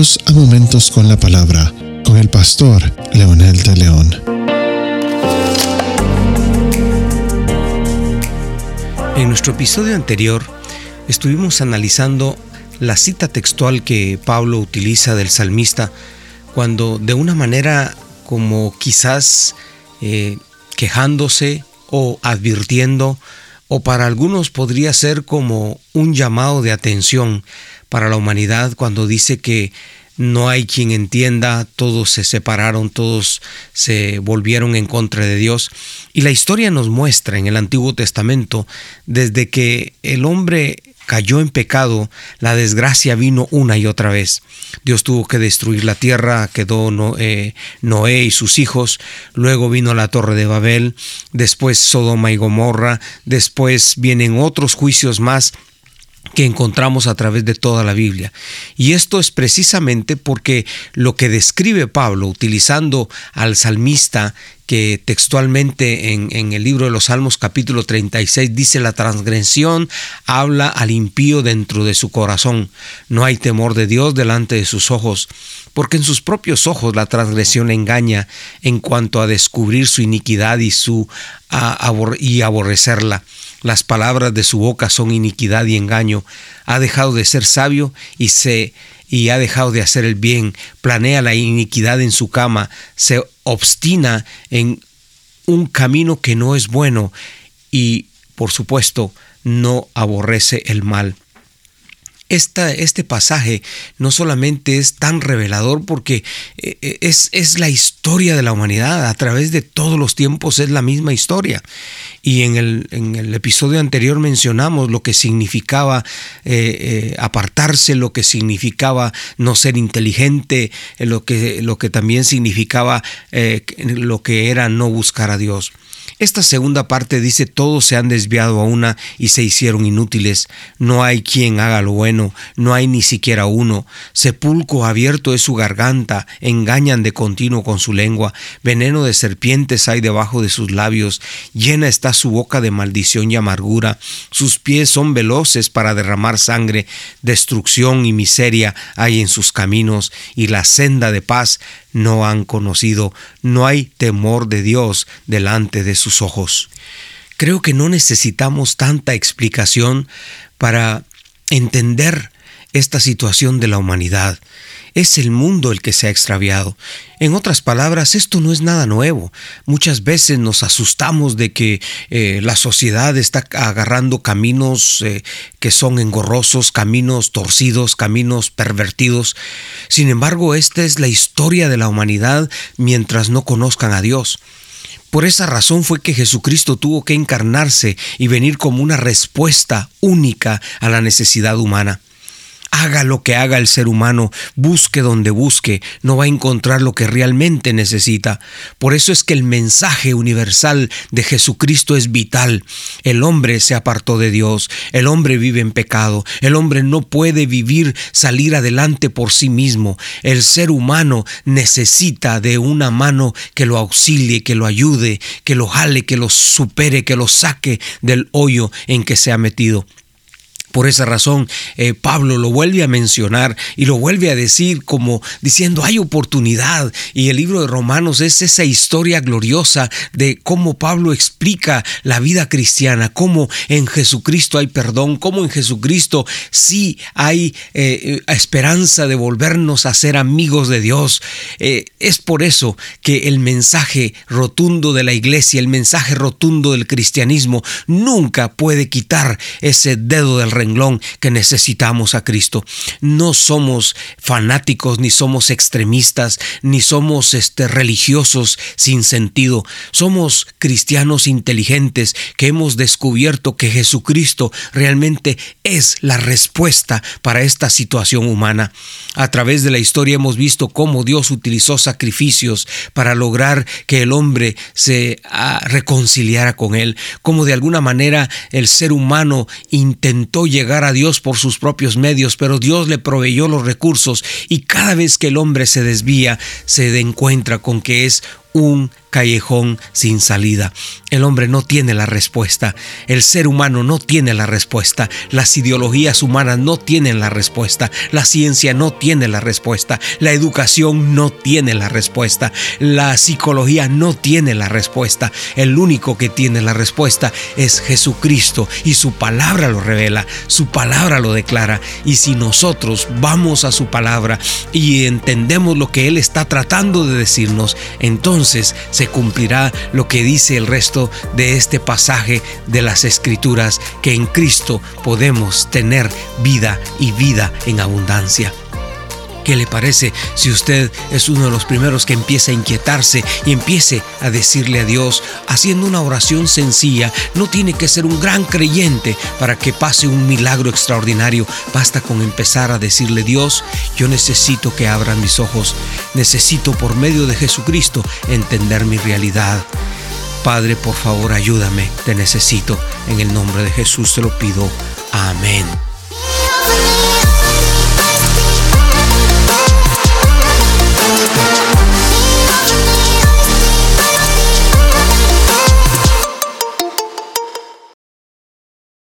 A Momentos con la Palabra con el pastor Leonel de León. En nuestro episodio anterior estuvimos analizando la cita textual que Pablo utiliza del salmista cuando de una manera como quizás eh, quejándose o advirtiendo o para algunos podría ser como un llamado de atención para la humanidad cuando dice que no hay quien entienda, todos se separaron, todos se volvieron en contra de Dios. Y la historia nos muestra en el Antiguo Testamento, desde que el hombre cayó en pecado, la desgracia vino una y otra vez. Dios tuvo que destruir la tierra, quedó Noé, Noé, y sus hijos, luego vino la torre de Babel, después Sodoma y Gomorra, después vienen otros juicios más que encontramos a través de toda la Biblia. Y esto es precisamente porque lo que describe Pablo utilizando al salmista que textualmente en, el libro de los Salmos capítulo 36 dice la transgresión habla al impío dentro de su corazón. No hay temor de Dios delante de sus ojos, porque en sus propios ojos la transgresión engaña en cuanto a descubrir su iniquidad y, su, y aborrecerla. Las palabras de su boca son iniquidad y engaño. Ha dejado de ser sabio y se y ha dejado de hacer el bien, planea la iniquidad en su cama, se obstina en un camino que no es bueno y, por supuesto, no aborrece el mal este pasaje no solamente es tan revelador porque eh, eh, es, es, la historia de la humanidad, a través de todos los tiempos es la misma historia. Y en el, en el episodio anterior mencionamos lo que significaba eh, apartarse, lo que significaba no ser inteligente, lo que, lo que también significaba lo que era no buscar a Dios. Esta segunda parte dice, todos se han desviado a una y se hicieron inútiles. No hay quien haga lo bueno, no hay ni siquiera uno. Sepulcro abierto es su garganta, engañan de continuo con su lengua. Veneno de serpientes hay debajo de sus labios. Llena está su boca de maldición y amargura. Sus pies son veloces para derramar sangre. Destrucción y miseria hay en sus caminos y la senda de paz no han conocido, no hay temor de Dios delante de sus ojos. Creo que no necesitamos tanta explicación para entender esta situación de la humanidad. Es el mundo el que se ha extraviado. En otras palabras, esto no es nada nuevo. Muchas veces nos asustamos de que eh, la sociedad está agarrando caminos eh, que son engorrosos, caminos torcidos, caminos pervertidos. Sin embargo, esta es la historia de la humanidad mientras no conozcan a Dios. Por esa razón fue que Jesucristo tuvo que encarnarse y venir como una respuesta única a la necesidad humana. Haga lo que haga el ser humano, busque donde busque, no va a encontrar lo que realmente necesita. Por eso es que el mensaje universal de Jesucristo es vital. El hombre se apartó de Dios, el hombre vive en pecado, el hombre no puede vivir, salir adelante por sí mismo. El ser humano necesita de una mano que lo auxilie, que lo ayude, que lo jale, que lo supere, que lo saque del hoyo en que se ha metido. Por esa razón, eh, Pablo lo vuelve a mencionar y lo vuelve a decir como diciendo hay oportunidad. Y el libro de Romanos es esa historia gloriosa de cómo Pablo explica la vida cristiana, cómo en Jesucristo hay perdón, cómo en Jesucristo sí hay eh, esperanza de volvernos a ser amigos de Dios. Eh, es por eso que el mensaje rotundo de la iglesia, el mensaje rotundo del cristianismo, nunca puede quitar ese dedo del renglón que necesitamos a Cristo. No somos fanáticos, ni somos extremistas, ni somos este, religiosos sin sentido. Somos cristianos inteligentes que hemos descubierto que Jesucristo realmente es la respuesta para esta situación humana. A través de la historia hemos visto cómo Dios utilizó sacrificios para lograr que el hombre se ah, reconciliara con Él, cómo de alguna manera el ser humano intentó llegar a Dios por sus propios medios, pero Dios le proveyó los recursos y cada vez que el hombre se desvía, se encuentra con que es un callejón sin salida. El hombre no tiene la respuesta, el ser humano no tiene la respuesta, las ideologías humanas no tienen la respuesta, la ciencia no tiene la respuesta, la educación no tiene la respuesta, la psicología no tiene la respuesta. El único que tiene la respuesta es Jesucristo y su palabra lo revela, su palabra lo declara. Y si nosotros vamos a su palabra y entendemos lo que Él está tratando de decirnos, entonces se cumplirá lo que dice el resto de este pasaje de las Escrituras, que en Cristo podemos tener vida y vida en abundancia. ¿Qué le parece si usted es uno de los primeros que empieza a inquietarse y empiece a decirle a Dios, haciendo una oración sencilla? No tiene que ser un gran creyente para que pase un milagro extraordinario. Basta con empezar a decirle, Dios, yo necesito que abran mis ojos. Necesito por medio de Jesucristo entender mi realidad. Padre, por favor, ayúdame, te necesito. En el nombre de Jesús te lo pido. Amén.